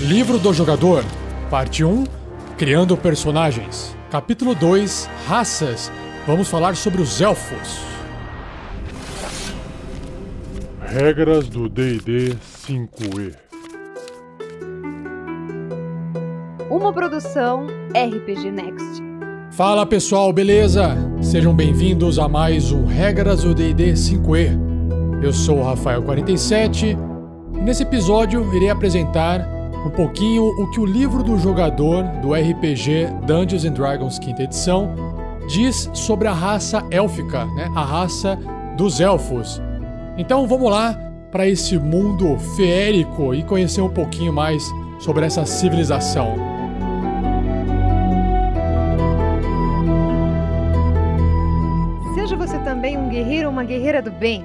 Livro do Jogador, Parte 1 Criando Personagens. Capítulo 2 Raças. Vamos falar sobre os elfos. Regras do DD 5E. Uma produção RPG Next. Fala pessoal, beleza? Sejam bem-vindos a mais um Regras do DD 5E. Eu sou o Rafael47 e nesse episódio irei apresentar um pouquinho o que o livro do jogador do RPG Dungeons and Dragons quinta edição diz sobre a raça élfica, né? A raça dos elfos. Então vamos lá para esse mundo feérico e conhecer um pouquinho mais sobre essa civilização. Seja você também um guerreiro ou uma guerreira do bem.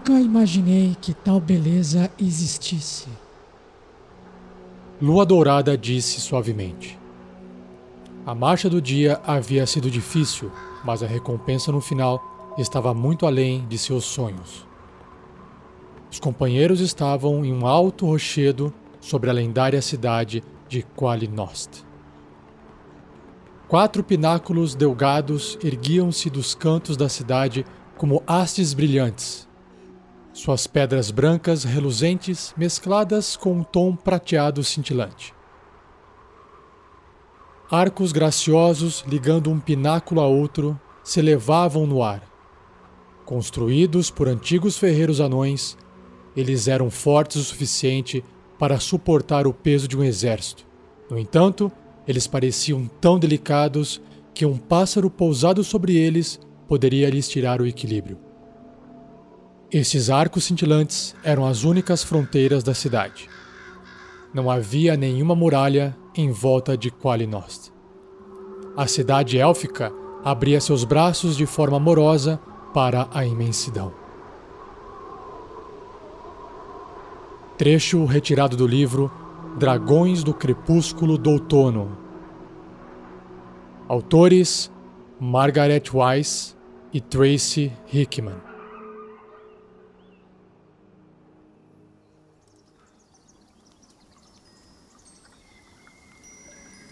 nunca imaginei que tal beleza existisse. Lua Dourada disse suavemente. A marcha do dia havia sido difícil, mas a recompensa no final estava muito além de seus sonhos. Os companheiros estavam em um alto rochedo sobre a lendária cidade de Qualinost. Quatro pináculos delgados erguiam-se dos cantos da cidade como hastes brilhantes. Suas pedras brancas reluzentes mescladas com um tom prateado cintilante. Arcos graciosos ligando um pináculo a outro se elevavam no ar. Construídos por antigos ferreiros anões, eles eram fortes o suficiente para suportar o peso de um exército. No entanto, eles pareciam tão delicados que um pássaro pousado sobre eles poderia lhes tirar o equilíbrio. Esses arcos cintilantes eram as únicas fronteiras da cidade. Não havia nenhuma muralha em volta de Qualinost. A cidade élfica abria seus braços de forma amorosa para a imensidão. Trecho retirado do livro Dragões do Crepúsculo do Outono. Autores Margaret Weiss e Tracy Hickman.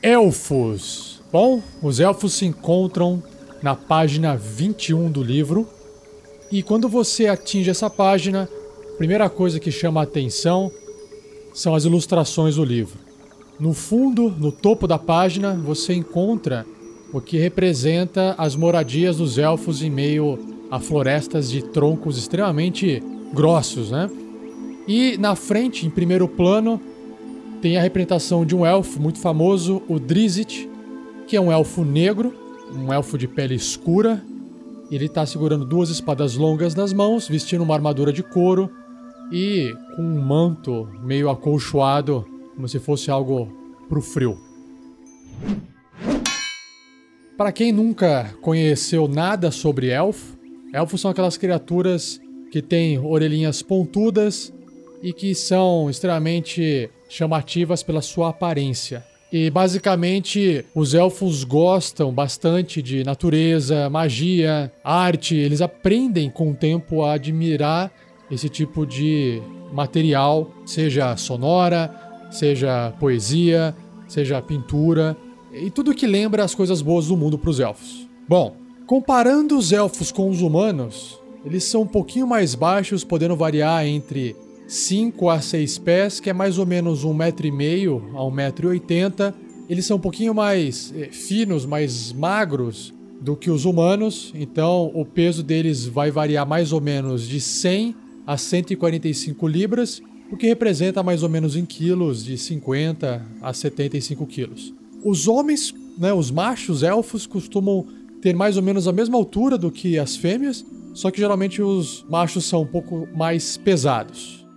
Elfos. Bom, os elfos se encontram na página 21 do livro. E quando você atinge essa página, a primeira coisa que chama a atenção são as ilustrações do livro. No fundo, no topo da página, você encontra o que representa as moradias dos elfos em meio a florestas de troncos extremamente grossos, né? E na frente, em primeiro plano, tem a representação de um elfo muito famoso, o Drizzt, que é um elfo negro, um elfo de pele escura. Ele está segurando duas espadas longas nas mãos, vestindo uma armadura de couro e com um manto meio acolchoado, como se fosse algo pro frio. Para quem nunca conheceu nada sobre elfo, elfos são aquelas criaturas que têm orelhinhas pontudas e que são extremamente chamativas pela sua aparência. E basicamente os elfos gostam bastante de natureza, magia, arte, eles aprendem com o tempo a admirar esse tipo de material, seja sonora, seja poesia, seja pintura e tudo que lembra as coisas boas do mundo para os elfos. Bom, comparando os elfos com os humanos, eles são um pouquinho mais baixos, podendo variar entre 5 a 6 pés, que é mais ou menos um metro e meio a um metro e oitenta. Eles são um pouquinho mais eh, finos, mais magros do que os humanos, então o peso deles vai variar mais ou menos de 100 a 145 libras, o que representa mais ou menos em quilos de 50 a 75 quilos. Os homens, né, os machos elfos costumam ter mais ou menos a mesma altura do que as fêmeas, só que geralmente os machos são um pouco mais pesados.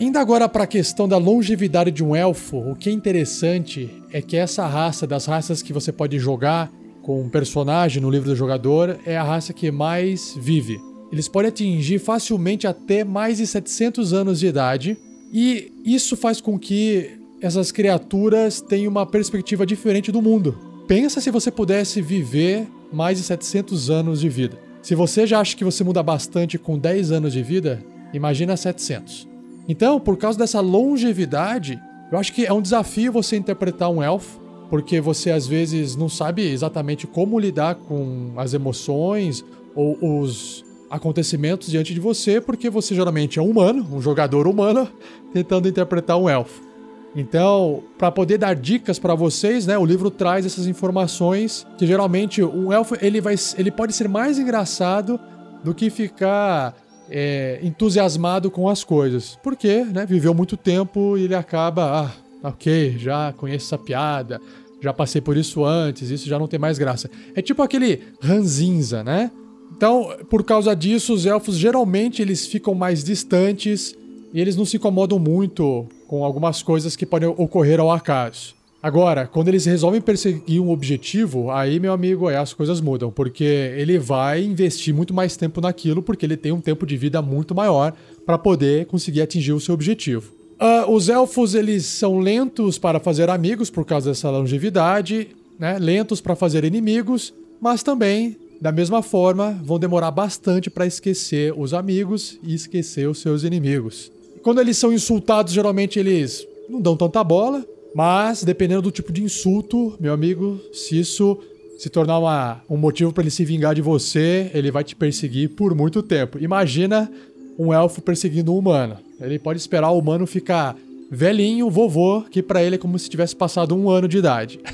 Indo agora para a questão da longevidade de um elfo, o que é interessante é que essa raça, das raças que você pode jogar com um personagem no livro do jogador, é a raça que mais vive. Eles podem atingir facilmente até mais de 700 anos de idade, e isso faz com que essas criaturas tenham uma perspectiva diferente do mundo. Pensa se você pudesse viver mais de 700 anos de vida. Se você já acha que você muda bastante com 10 anos de vida, imagina 700. Então, por causa dessa longevidade, eu acho que é um desafio você interpretar um elfo, porque você às vezes não sabe exatamente como lidar com as emoções ou os acontecimentos diante de você, porque você geralmente é um humano, um jogador humano, tentando interpretar um elfo. Então, para poder dar dicas para vocês, né, o livro traz essas informações que geralmente um elfo ele vai, ele pode ser mais engraçado do que ficar é, entusiasmado com as coisas. Porque, né, viveu muito tempo e ele acaba, ah, ok, já conheço essa piada, já passei por isso antes, isso já não tem mais graça. É tipo aquele ranzinza, né? Então, por causa disso, os elfos geralmente eles ficam mais distantes e eles não se incomodam muito com algumas coisas que podem ocorrer ao acaso. Agora, quando eles resolvem perseguir um objetivo, aí, meu amigo, aí as coisas mudam, porque ele vai investir muito mais tempo naquilo, porque ele tem um tempo de vida muito maior para poder conseguir atingir o seu objetivo. Uh, os elfos, eles são lentos para fazer amigos por causa dessa longevidade, né? lentos para fazer inimigos, mas também, da mesma forma, vão demorar bastante para esquecer os amigos e esquecer os seus inimigos. Quando eles são insultados, geralmente eles não dão tanta bola, mas, dependendo do tipo de insulto, meu amigo, se isso se tornar uma, um motivo para ele se vingar de você, ele vai te perseguir por muito tempo. Imagina um elfo perseguindo um humano. Ele pode esperar o humano ficar velhinho, vovô, que para ele é como se tivesse passado um ano de idade.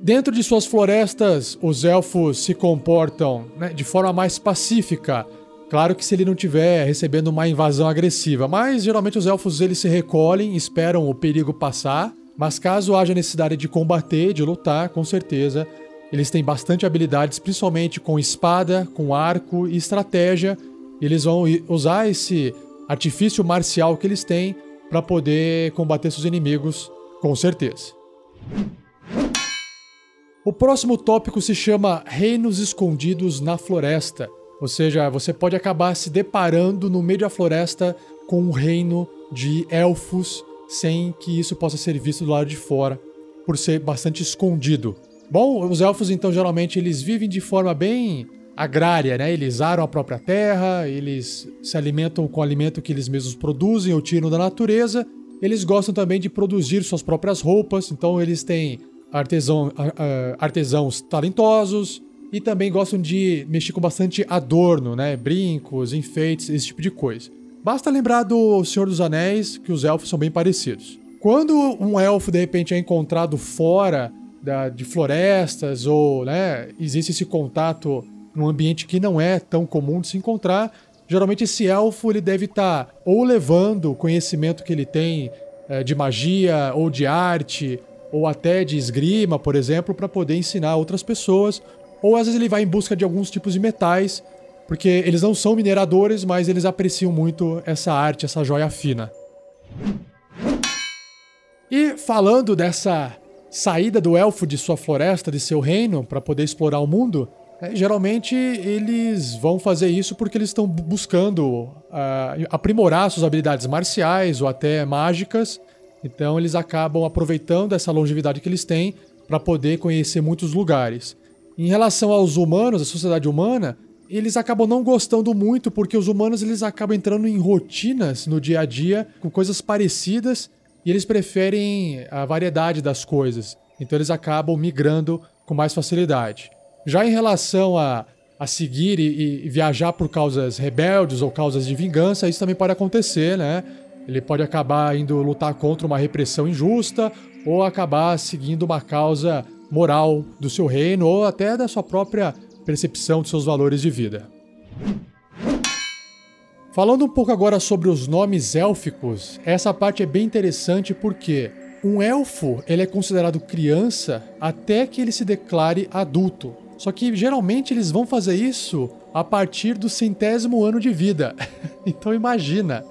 Dentro de suas florestas, os elfos se comportam né, de forma mais pacífica Claro que se ele não estiver recebendo uma invasão agressiva, mas geralmente os elfos eles se recolhem, esperam o perigo passar, mas caso haja necessidade de combater, de lutar, com certeza eles têm bastante habilidades, principalmente com espada, com arco e estratégia. Eles vão usar esse artifício marcial que eles têm para poder combater seus inimigos, com certeza. O próximo tópico se chama Reinos Escondidos na Floresta. Ou seja, você pode acabar se deparando no meio da floresta com um reino de elfos sem que isso possa ser visto do lado de fora, por ser bastante escondido. Bom, os elfos então geralmente eles vivem de forma bem agrária, né? Eles aram a própria terra, eles se alimentam com o alimento que eles mesmos produzem ou tiram da natureza. Eles gostam também de produzir suas próprias roupas, então eles têm artesão, artesãos talentosos, e também gostam de mexer com bastante adorno, né? Brincos, enfeites, esse tipo de coisa. Basta lembrar do Senhor dos Anéis que os elfos são bem parecidos. Quando um elfo de repente é encontrado fora da, de florestas ou né, existe esse contato num ambiente que não é tão comum de se encontrar, geralmente esse elfo ele deve estar tá ou levando o conhecimento que ele tem é, de magia ou de arte ou até de esgrima, por exemplo, para poder ensinar outras pessoas ou às vezes ele vai em busca de alguns tipos de metais, porque eles não são mineradores, mas eles apreciam muito essa arte, essa joia fina. E falando dessa saída do elfo de sua floresta, de seu reino, para poder explorar o mundo, é, geralmente eles vão fazer isso porque eles estão buscando uh, aprimorar suas habilidades marciais ou até mágicas. Então eles acabam aproveitando essa longevidade que eles têm para poder conhecer muitos lugares. Em relação aos humanos, a sociedade humana, eles acabam não gostando muito porque os humanos eles acabam entrando em rotinas no dia a dia com coisas parecidas e eles preferem a variedade das coisas. Então eles acabam migrando com mais facilidade. Já em relação a, a seguir e, e viajar por causas rebeldes ou causas de vingança, isso também pode acontecer, né? Ele pode acabar indo lutar contra uma repressão injusta ou acabar seguindo uma causa moral do seu reino ou até da sua própria percepção de seus valores de vida. Falando um pouco agora sobre os nomes élficos, essa parte é bem interessante porque um elfo ele é considerado criança até que ele se declare adulto. Só que geralmente eles vão fazer isso a partir do centésimo ano de vida. Então imagina.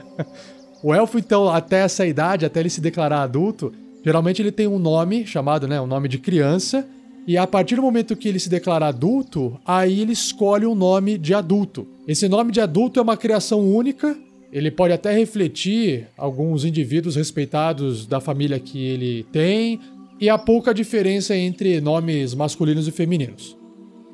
O elfo, então, até essa idade, até ele se declarar adulto, geralmente ele tem um nome chamado, né, um nome de criança, e a partir do momento que ele se declara adulto, aí ele escolhe um nome de adulto. Esse nome de adulto é uma criação única, ele pode até refletir alguns indivíduos respeitados da família que ele tem, e há pouca diferença entre nomes masculinos e femininos.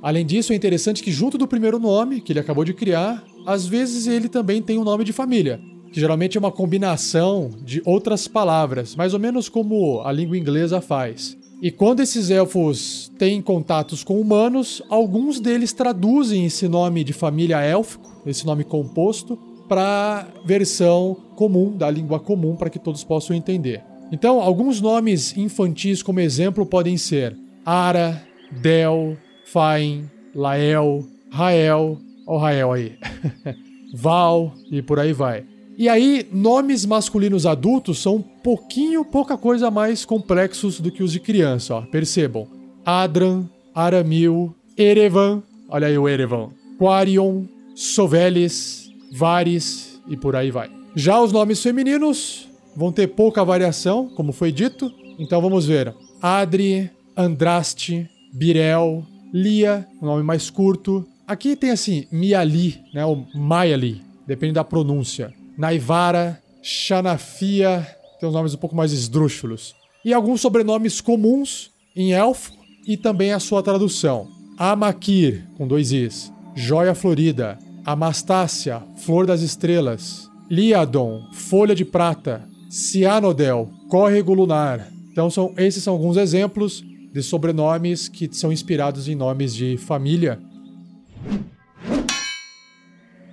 Além disso, é interessante que, junto do primeiro nome que ele acabou de criar, às vezes ele também tem um nome de família, que geralmente é uma combinação de outras palavras, mais ou menos como a língua inglesa faz. E quando esses elfos têm contatos com humanos, alguns deles traduzem esse nome de família élfico, esse nome composto, para versão comum da língua comum para que todos possam entender. Então, alguns nomes infantis como exemplo podem ser Ara, Del, Fain, Lael, Rael, ó Rael aí, Val e por aí vai. E aí, nomes masculinos adultos são um pouquinho, pouca coisa mais complexos do que os de criança, ó. Percebam. Adran, Aramil, Erevan, olha aí o Erevan, Quarion, Sovelis, Vares e por aí vai. Já os nomes femininos vão ter pouca variação, como foi dito. Então vamos ver. Adri, Andraste, Birel, Lia, o nome mais curto. Aqui tem assim, Miali, né, ou Maiali, depende da pronúncia. Naivara, Xanafia, tem uns nomes um pouco mais esdrúxulos. E alguns sobrenomes comuns em elfo e também a sua tradução. Amakir, com dois Is. Joia Florida. Amastácia, Flor das Estrelas. Liadon, Folha de Prata. Cianodel, Córrego Lunar. Então são, esses são alguns exemplos de sobrenomes que são inspirados em nomes de família.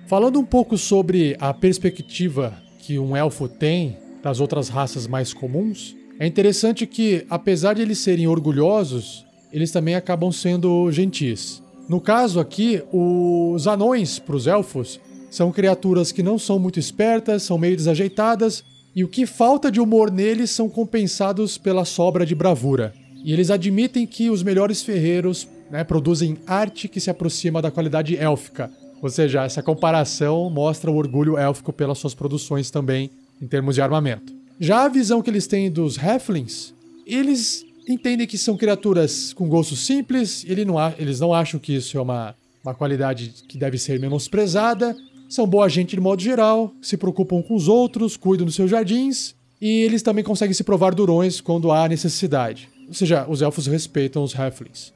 Falando um pouco sobre a perspectiva que um elfo tem das outras raças mais comuns, é interessante que, apesar de eles serem orgulhosos, eles também acabam sendo gentis. No caso aqui, os anões para os elfos são criaturas que não são muito espertas, são meio desajeitadas, e o que falta de humor neles são compensados pela sobra de bravura. E eles admitem que os melhores ferreiros né, produzem arte que se aproxima da qualidade élfica. Ou seja, essa comparação mostra o orgulho élfico pelas suas produções também, em termos de armamento. Já a visão que eles têm dos Halflings, eles entendem que são criaturas com gosto simples, ele não, eles não acham que isso é uma, uma qualidade que deve ser menosprezada, são boa gente de modo geral, se preocupam com os outros, cuidam dos seus jardins, e eles também conseguem se provar durões quando há necessidade. Ou seja, os elfos respeitam os Halflings.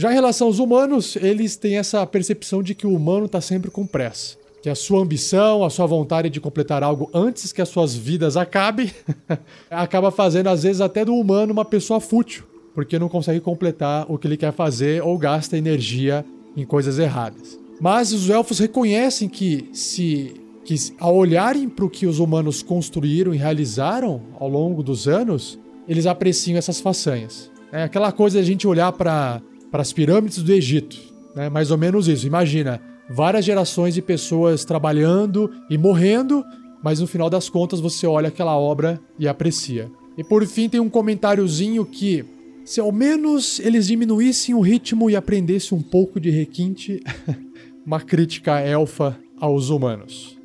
Já em relação aos humanos, eles têm essa percepção de que o humano está sempre com pressa. Que a sua ambição, a sua vontade de completar algo antes que as suas vidas acabem, acaba fazendo às vezes até do humano uma pessoa fútil, porque não consegue completar o que ele quer fazer ou gasta energia em coisas erradas. Mas os elfos reconhecem que se que ao olharem para o que os humanos construíram e realizaram ao longo dos anos, eles apreciam essas façanhas. É aquela coisa de a gente olhar para as pirâmides do Egito, né? mais ou menos isso. Imagina várias gerações de pessoas trabalhando e morrendo, mas no final das contas você olha aquela obra e aprecia. E por fim tem um comentáriozinho que se ao menos eles diminuíssem o ritmo e aprendessem um pouco de requinte, uma crítica elfa aos humanos.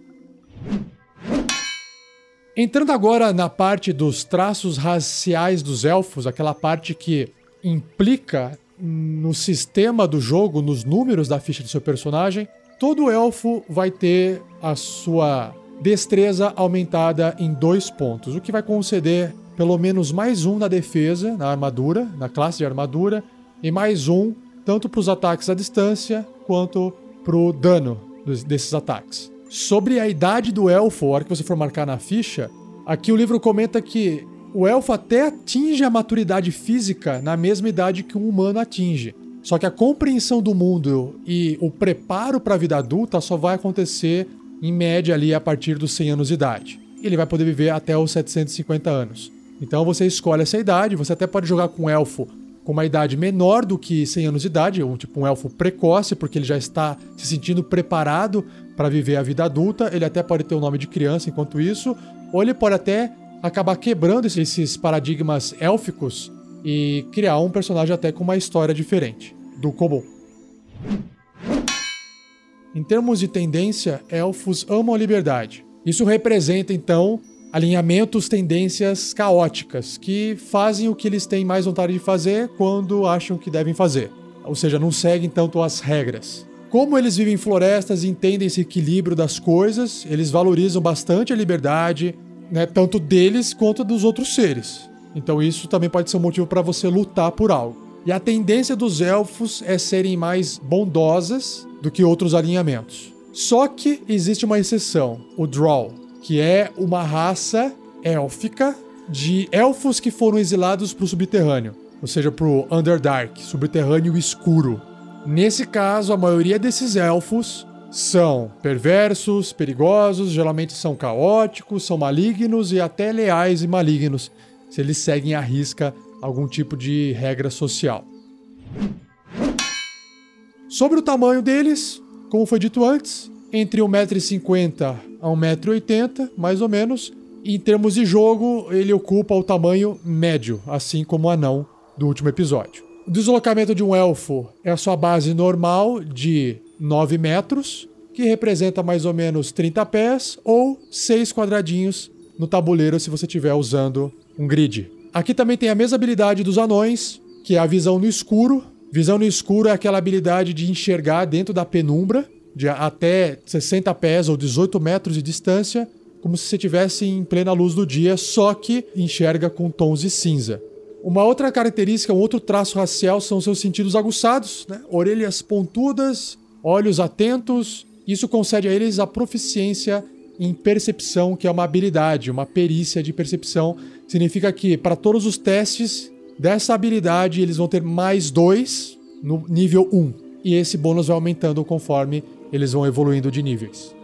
Entrando agora na parte dos traços raciais dos elfos, aquela parte que implica no sistema do jogo, nos números da ficha do seu personagem, todo elfo vai ter a sua destreza aumentada em dois pontos, o que vai conceder pelo menos mais um na defesa, na armadura, na classe de armadura, e mais um tanto para os ataques à distância quanto pro dano desses ataques. Sobre a idade do elfo, a hora que você for marcar na ficha, aqui o livro comenta que o elfo até atinge a maturidade física na mesma idade que um humano atinge. Só que a compreensão do mundo e o preparo para a vida adulta só vai acontecer em média ali a partir dos 100 anos de idade. Ele vai poder viver até os 750 anos. Então você escolhe essa idade, você até pode jogar com um elfo com uma idade menor do que 100 anos de idade, um tipo um elfo precoce, porque ele já está se sentindo preparado para viver a vida adulta. Ele até pode ter o um nome de criança enquanto isso, ou ele pode até acabar quebrando esses paradigmas élficos e criar um personagem até com uma história diferente do comum. Em termos de tendência, elfos amam a liberdade. Isso representa, então, alinhamentos, tendências caóticas, que fazem o que eles têm mais vontade de fazer quando acham que devem fazer. Ou seja, não seguem tanto as regras. Como eles vivem em florestas e entendem esse equilíbrio das coisas, eles valorizam bastante a liberdade, né, tanto deles quanto dos outros seres. Então isso também pode ser um motivo para você lutar por algo. E a tendência dos elfos é serem mais bondosas do que outros alinhamentos. Só que existe uma exceção, o Drow, que é uma raça élfica de elfos que foram exilados para o subterrâneo, ou seja, para o Underdark, subterrâneo escuro. Nesse caso, a maioria desses elfos são perversos, perigosos, geralmente são caóticos, são malignos e até leais e malignos, se eles seguem à risca algum tipo de regra social. Sobre o tamanho deles, como foi dito antes, entre 1,50m a 1,80m, mais ou menos. Em termos de jogo, ele ocupa o tamanho médio, assim como o anão do último episódio. O deslocamento de um elfo é a sua base normal de 9 metros, que representa mais ou menos 30 pés, ou 6 quadradinhos no tabuleiro se você estiver usando um grid. Aqui também tem a mesma habilidade dos anões, que é a visão no escuro. Visão no escuro é aquela habilidade de enxergar dentro da penumbra, de até 60 pés ou 18 metros de distância, como se você estivesse em plena luz do dia, só que enxerga com tons de cinza. Uma outra característica, um outro traço racial são seus sentidos aguçados, né? orelhas pontudas, olhos atentos. Isso concede a eles a proficiência em percepção, que é uma habilidade, uma perícia de percepção. Significa que para todos os testes dessa habilidade eles vão ter mais dois no nível 1. E esse bônus vai aumentando conforme eles vão evoluindo de níveis.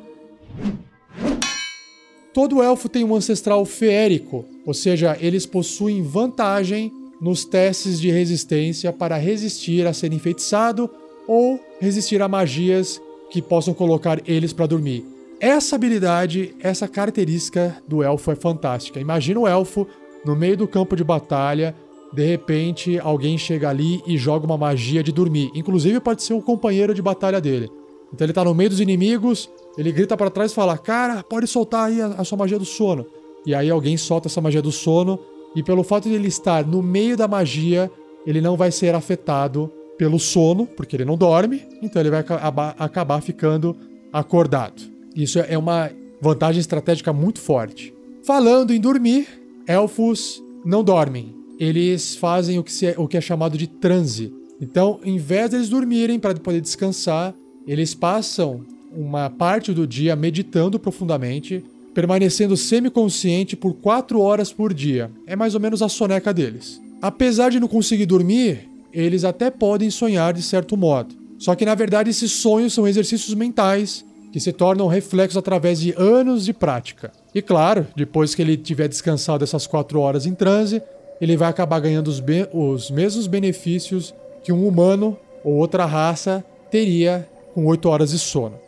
Todo elfo tem um ancestral feérico, ou seja, eles possuem vantagem nos testes de resistência para resistir a ser enfeitiçado ou resistir a magias que possam colocar eles para dormir. Essa habilidade, essa característica do elfo é fantástica. Imagina o elfo no meio do campo de batalha, de repente alguém chega ali e joga uma magia de dormir. Inclusive pode ser o companheiro de batalha dele. Então ele tá no meio dos inimigos, ele grita para trás e fala: "Cara, pode soltar aí a, a sua magia do sono". E aí alguém solta essa magia do sono e pelo fato de ele estar no meio da magia, ele não vai ser afetado pelo sono, porque ele não dorme, então ele vai acabar, acabar ficando acordado. Isso é uma vantagem estratégica muito forte. Falando em dormir, elfos não dormem. Eles fazem o que, se, o que é chamado de transe. Então, em vez de eles dormirem para poder descansar, eles passam uma parte do dia meditando profundamente, permanecendo semiconsciente por 4 horas por dia. É mais ou menos a soneca deles. Apesar de não conseguir dormir, eles até podem sonhar de certo modo. Só que na verdade esses sonhos são exercícios mentais que se tornam reflexos através de anos de prática. E claro, depois que ele tiver descansado essas quatro horas em transe, ele vai acabar ganhando os, os mesmos benefícios que um humano ou outra raça teria com oito horas de sono.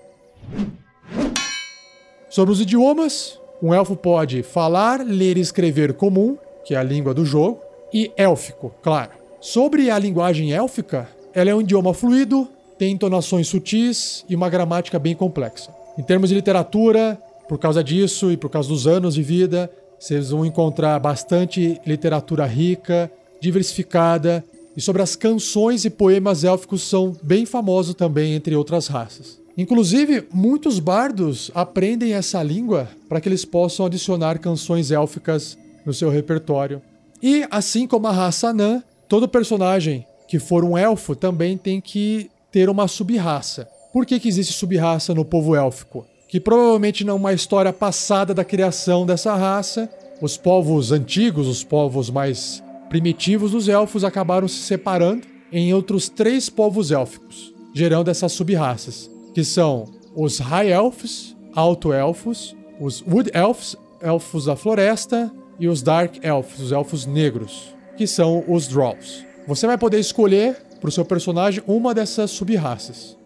Sobre os idiomas, um elfo pode falar, ler e escrever comum, que é a língua do jogo, e élfico, claro. Sobre a linguagem élfica, ela é um idioma fluido, tem entonações sutis e uma gramática bem complexa. Em termos de literatura, por causa disso e por causa dos anos de vida, vocês vão encontrar bastante literatura rica, diversificada, e sobre as canções e poemas élficos são bem famosos também entre outras raças. Inclusive, muitos bardos aprendem essa língua para que eles possam adicionar canções élficas no seu repertório. E assim como a raça anã, todo personagem que for um elfo também tem que ter uma subraça. Por que, que existe subraça no povo élfico? Que provavelmente numa história passada da criação dessa raça, os povos antigos, os povos mais primitivos dos elfos, acabaram se separando em outros três povos élficos, gerando essas subraças, que são os High Elfos, Alto Elfos, os Wood Elfos, Elfos da Floresta, e os Dark Elfos, os Elfos Negros, que são os Drolls. Você vai poder escolher para o seu personagem uma dessas sub-raças.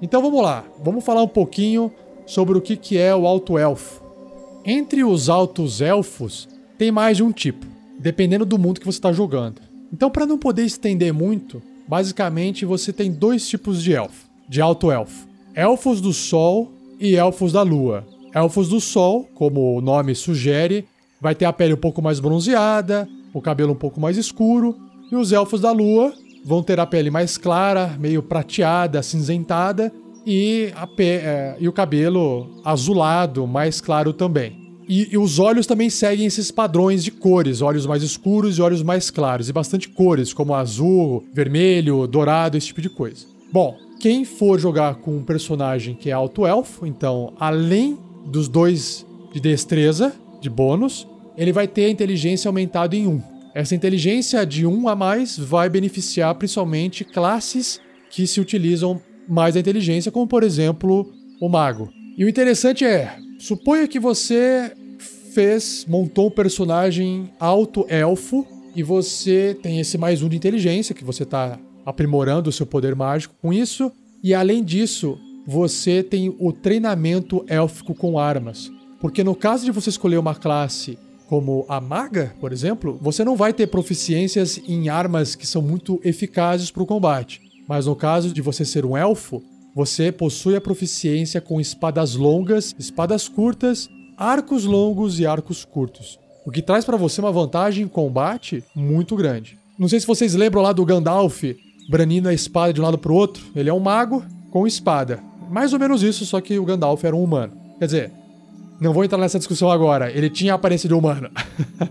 Então vamos lá, vamos falar um pouquinho sobre o que, que é o Alto Elfo. Entre os Altos Elfos, tem mais de um tipo, dependendo do mundo que você está jogando. Então, para não poder estender muito, basicamente você tem dois tipos de elfo. de alto elfo: elfos do sol e elfos da lua. Elfos do sol, como o nome sugere, vai ter a pele um pouco mais bronzeada, o cabelo um pouco mais escuro, e os elfos da lua vão ter a pele mais clara, meio prateada, acinzentada, e, é, e o cabelo azulado, mais claro também. E, e, os olhos também seguem esses padrões de cores, olhos mais escuros e olhos mais claros, e bastante cores, como azul, vermelho, dourado, esse tipo de coisa. Bom, quem for jogar com um personagem que é alto elfo, então, além dos dois de destreza, de bônus, ele vai ter a inteligência aumentada em 1. Essa inteligência de 1 a mais vai beneficiar principalmente classes que se utilizam mais da inteligência, como por exemplo o mago. E o interessante é, suponha que você fez, montou um personagem alto elfo e você tem esse mais um de inteligência que você está aprimorando o seu poder mágico com isso. E além disso, você tem o treinamento élfico com armas. Porque no caso de você escolher uma classe como a maga, por exemplo, você não vai ter proficiências em armas que são muito eficazes para o combate. Mas no caso de você ser um elfo, você possui a proficiência com espadas longas, espadas curtas, arcos longos e arcos curtos. O que traz para você uma vantagem em combate muito grande. Não sei se vocês lembram lá do Gandalf branindo a espada de um lado pro outro. Ele é um mago com espada. Mais ou menos isso, só que o Gandalf era um humano. Quer dizer, não vou entrar nessa discussão agora. Ele tinha a aparência de humano.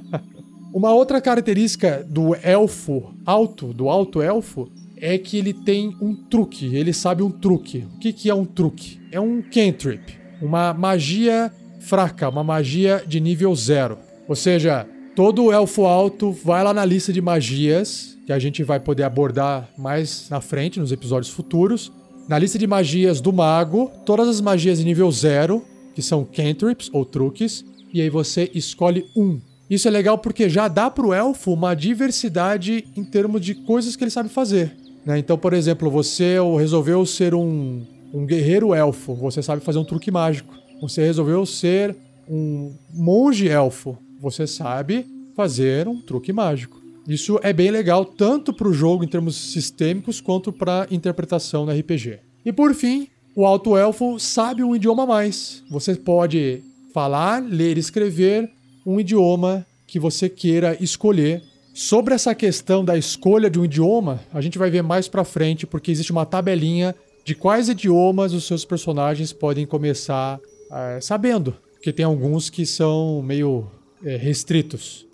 Uma outra característica do elfo alto, do alto elfo, é que ele tem um truque. Ele sabe um truque. O que, que é um truque? É um cantrip, uma magia fraca, uma magia de nível zero. Ou seja, todo elfo alto vai lá na lista de magias, que a gente vai poder abordar mais na frente, nos episódios futuros. Na lista de magias do mago, todas as magias de nível zero, que são cantrips ou truques, e aí você escolhe um. Isso é legal porque já dá pro elfo uma diversidade em termos de coisas que ele sabe fazer. Né? Então, por exemplo, você resolveu ser um, um guerreiro elfo, você sabe fazer um truque mágico. Você resolveu ser um monge elfo, você sabe fazer um truque mágico. Isso é bem legal tanto para o jogo em termos sistêmicos quanto para interpretação no RPG. E por fim, o alto elfo sabe um idioma a mais. Você pode falar, ler e escrever um idioma que você queira escolher Sobre essa questão da escolha de um idioma, a gente vai ver mais pra frente, porque existe uma tabelinha de quais idiomas os seus personagens podem começar é, sabendo, porque tem alguns que são meio é, restritos.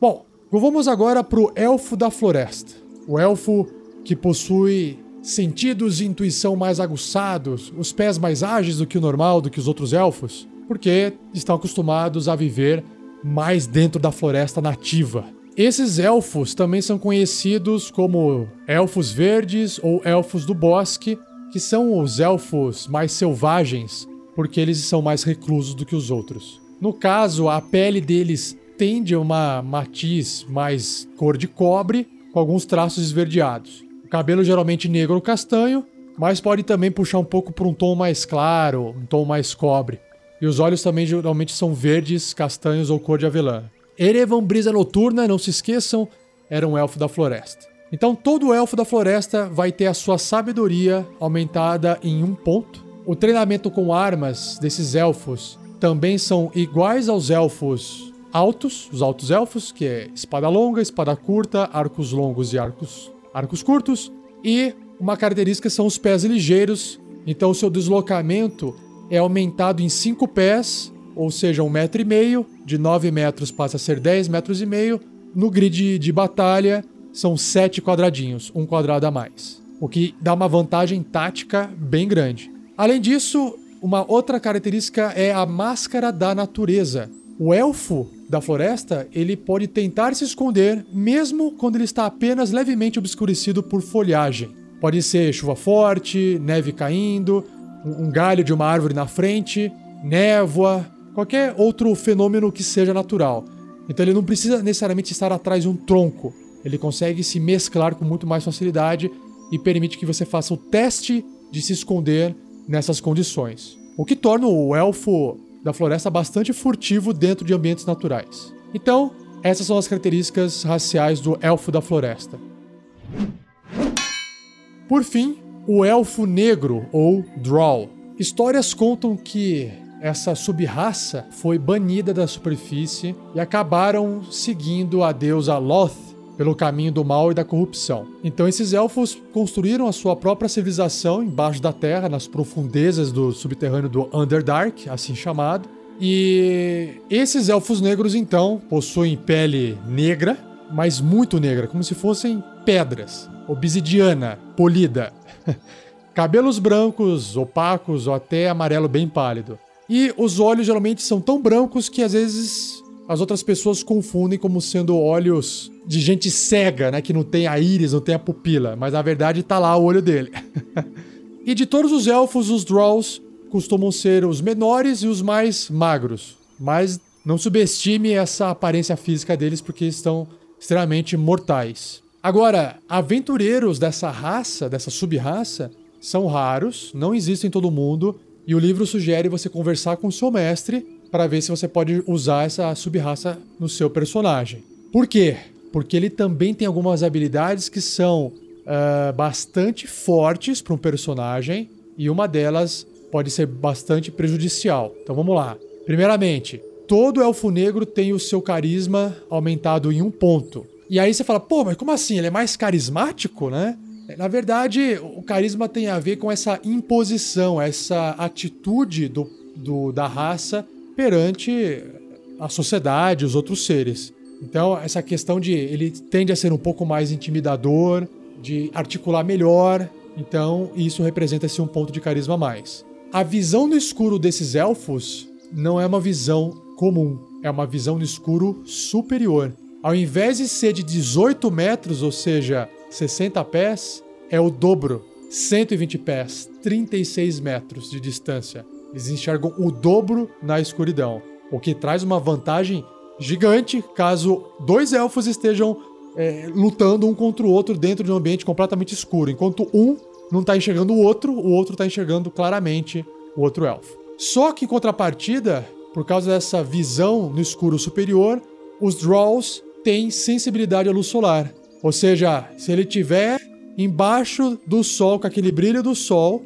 Bom, vamos agora pro Elfo da Floresta. O elfo que possui sentidos e intuição mais aguçados, os pés mais ágeis do que o normal, do que os outros elfos, porque estão acostumados a viver mais dentro da floresta nativa. Esses elfos também são conhecidos como elfos verdes ou elfos do bosque, que são os elfos mais selvagens, porque eles são mais reclusos do que os outros. No caso, a pele deles tende a uma matiz mais cor de cobre, com alguns traços esverdeados. Cabelo geralmente negro ou castanho, mas pode também puxar um pouco para um tom mais claro, um tom mais cobre. E os olhos também geralmente são verdes, castanhos ou cor de avelã. Erevan Brisa Noturna, não se esqueçam, era um elfo da floresta. Então todo elfo da floresta vai ter a sua sabedoria aumentada em um ponto. O treinamento com armas desses elfos também são iguais aos elfos altos, os altos elfos, que é espada longa, espada curta, arcos longos e arcos, arcos curtos. E uma característica são os pés ligeiros, então o seu deslocamento é aumentado em 5 pés, ou seja, um metro e meio, de 9 metros passa a ser 10 metros e meio. No grid de batalha, são 7 quadradinhos, um quadrado a mais, o que dá uma vantagem tática bem grande. Além disso, uma outra característica é a máscara da natureza. O elfo da floresta, ele pode tentar se esconder mesmo quando ele está apenas levemente obscurecido por folhagem. Pode ser chuva forte, neve caindo, um galho de uma árvore na frente, névoa, qualquer outro fenômeno que seja natural. Então ele não precisa necessariamente estar atrás de um tronco. Ele consegue se mesclar com muito mais facilidade e permite que você faça o teste de se esconder nessas condições. O que torna o elfo da floresta bastante furtivo dentro de ambientes naturais. Então, essas são as características raciais do elfo da floresta. Por fim, o elfo negro ou Drow. Histórias contam que essa subraça foi banida da superfície e acabaram seguindo a deusa Loth pelo caminho do mal e da corrupção. Então esses elfos construíram a sua própria civilização embaixo da terra, nas profundezas do subterrâneo do Underdark, assim chamado. E esses elfos negros então possuem pele negra, mas muito negra, como se fossem pedras, obsidiana, polida. Cabelos brancos, opacos ou até amarelo bem pálido. E os olhos geralmente são tão brancos que às vezes as outras pessoas confundem como sendo olhos de gente cega, né? Que não tem a íris, não tem a pupila. Mas na verdade tá lá o olho dele. e de todos os elfos, os Drolls costumam ser os menores e os mais magros. Mas não subestime essa aparência física deles porque estão extremamente mortais. Agora, aventureiros dessa raça, dessa sub-raça, são raros, não existem em todo mundo, e o livro sugere você conversar com seu mestre para ver se você pode usar essa sub-raça no seu personagem. Por quê? Porque ele também tem algumas habilidades que são uh, bastante fortes para um personagem e uma delas pode ser bastante prejudicial. Então vamos lá. Primeiramente, todo elfo negro tem o seu carisma aumentado em um ponto. E aí você fala, pô, mas como assim? Ele é mais carismático, né? Na verdade, o carisma tem a ver com essa imposição, essa atitude do, do da raça perante a sociedade, os outros seres. Então, essa questão de ele tende a ser um pouco mais intimidador, de articular melhor, então isso representa esse um ponto de carisma a mais. A visão no escuro desses elfos não é uma visão comum, é uma visão no escuro superior. Ao invés de ser de 18 metros, ou seja, 60 pés, é o dobro, 120 pés, 36 metros de distância. Eles enxergam o dobro na escuridão, o que traz uma vantagem gigante caso dois elfos estejam é, lutando um contra o outro dentro de um ambiente completamente escuro, enquanto um não está enxergando o outro, o outro está enxergando claramente o outro elfo. Só que em contrapartida, por causa dessa visão no escuro superior, os Drolls têm sensibilidade à luz solar. Ou seja, se ele tiver embaixo do sol, com aquele brilho do sol,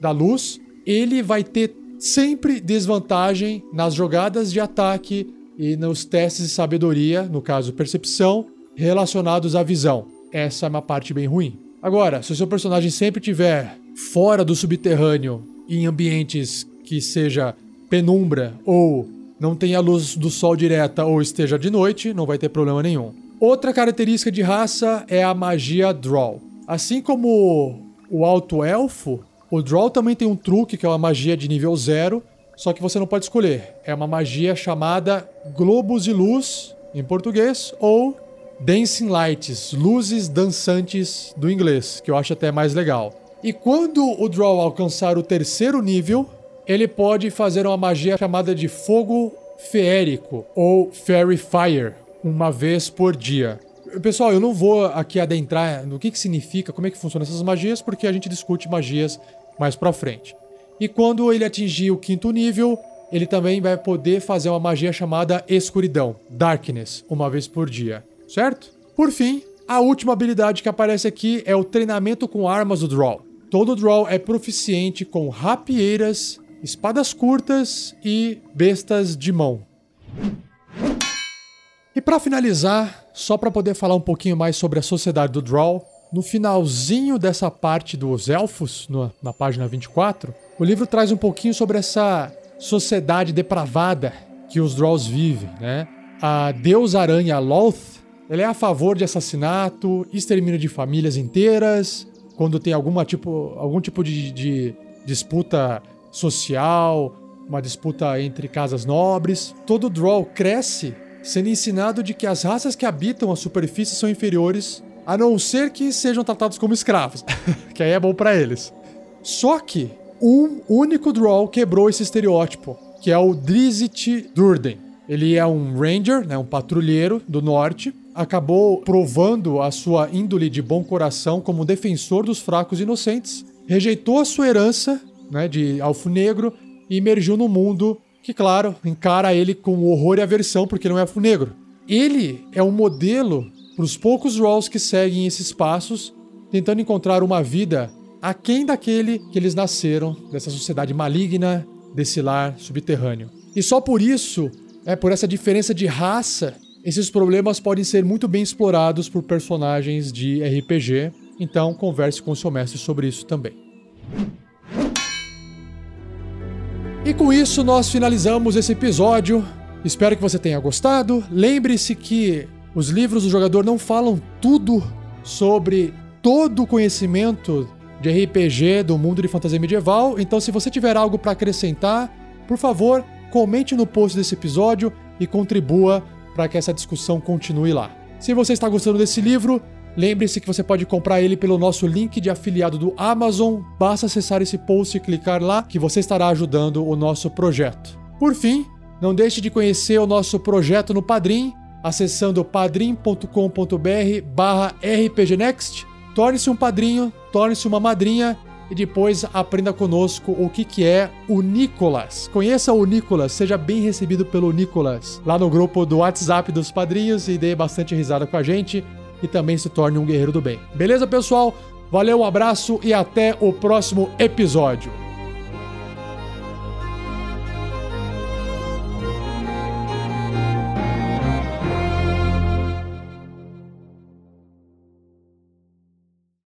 da luz, ele vai ter sempre desvantagem nas jogadas de ataque e nos testes de sabedoria, no caso percepção, relacionados à visão. Essa é uma parte bem ruim. Agora, se o seu personagem sempre tiver fora do subterrâneo em ambientes que seja penumbra ou não tenha luz do sol direta ou esteja de noite, não vai ter problema nenhum. Outra característica de raça é a magia Draw. Assim como o alto elfo, o Draw também tem um truque que é uma magia de nível zero, só que você não pode escolher. É uma magia chamada Globos de Luz, em português, ou Dancing Lights, luzes dançantes do inglês, que eu acho até mais legal. E quando o Draw alcançar o terceiro nível, ele pode fazer uma magia chamada de Fogo Feérico, ou Fairy Fire, uma vez por dia. Pessoal, eu não vou aqui adentrar no que, que significa, como é que funcionam essas magias, porque a gente discute magias mais pra frente. E quando ele atingir o quinto nível, ele também vai poder fazer uma magia chamada Escuridão, Darkness, uma vez por dia, certo? Por fim, a última habilidade que aparece aqui é o treinamento com armas do Draw. Todo Draw é proficiente com rapieiras, espadas curtas e bestas de mão. E para finalizar, só para poder falar um pouquinho mais sobre a sociedade do Draw, no finalzinho dessa parte dos elfos, no, na página 24, o livro traz um pouquinho sobre essa sociedade depravada que os Draws vivem, né? A deusa aranha Loth, ela é a favor de assassinato, extermínio de famílias inteiras, quando tem alguma tipo, algum tipo de, de disputa social, uma disputa entre casas nobres. Todo Draw cresce sendo ensinado de que as raças que habitam a superfície são inferiores, a não ser que sejam tratados como escravos, que aí é bom para eles. Só que um único Draw quebrou esse estereótipo, que é o Drizzt Durden. Ele é um ranger, né, um patrulheiro do norte, acabou provando a sua índole de bom coração como defensor dos fracos e inocentes, rejeitou a sua herança né, de alfo negro e emergiu no mundo que, claro, encara ele com horror e aversão porque não é negro. Ele é um modelo para os poucos Rolls que seguem esses passos tentando encontrar uma vida aquém daquele que eles nasceram, dessa sociedade maligna, desse lar subterrâneo. E só por isso, é por essa diferença de raça, esses problemas podem ser muito bem explorados por personagens de RPG. Então, converse com seu mestre sobre isso também. E com isso, nós finalizamos esse episódio. Espero que você tenha gostado. Lembre-se que os livros do jogador não falam tudo sobre todo o conhecimento de RPG do mundo de fantasia medieval. Então, se você tiver algo para acrescentar, por favor, comente no post desse episódio e contribua para que essa discussão continue lá. Se você está gostando desse livro, lembre-se que você pode comprar ele pelo nosso link de afiliado do Amazon. Basta acessar esse post e clicar lá que você estará ajudando o nosso projeto. Por fim, não deixe de conhecer o nosso projeto no Padrim, acessando padrim.com.br barra rpgnext. Torne-se um padrinho, torne-se uma madrinha e depois aprenda conosco o que, que é o Nicolas. Conheça o Nicolas, seja bem recebido pelo Nicolas lá no grupo do WhatsApp dos padrinhos e dê bastante risada com a gente e também se torne um guerreiro do bem. Beleza, pessoal? Valeu, um abraço e até o próximo episódio.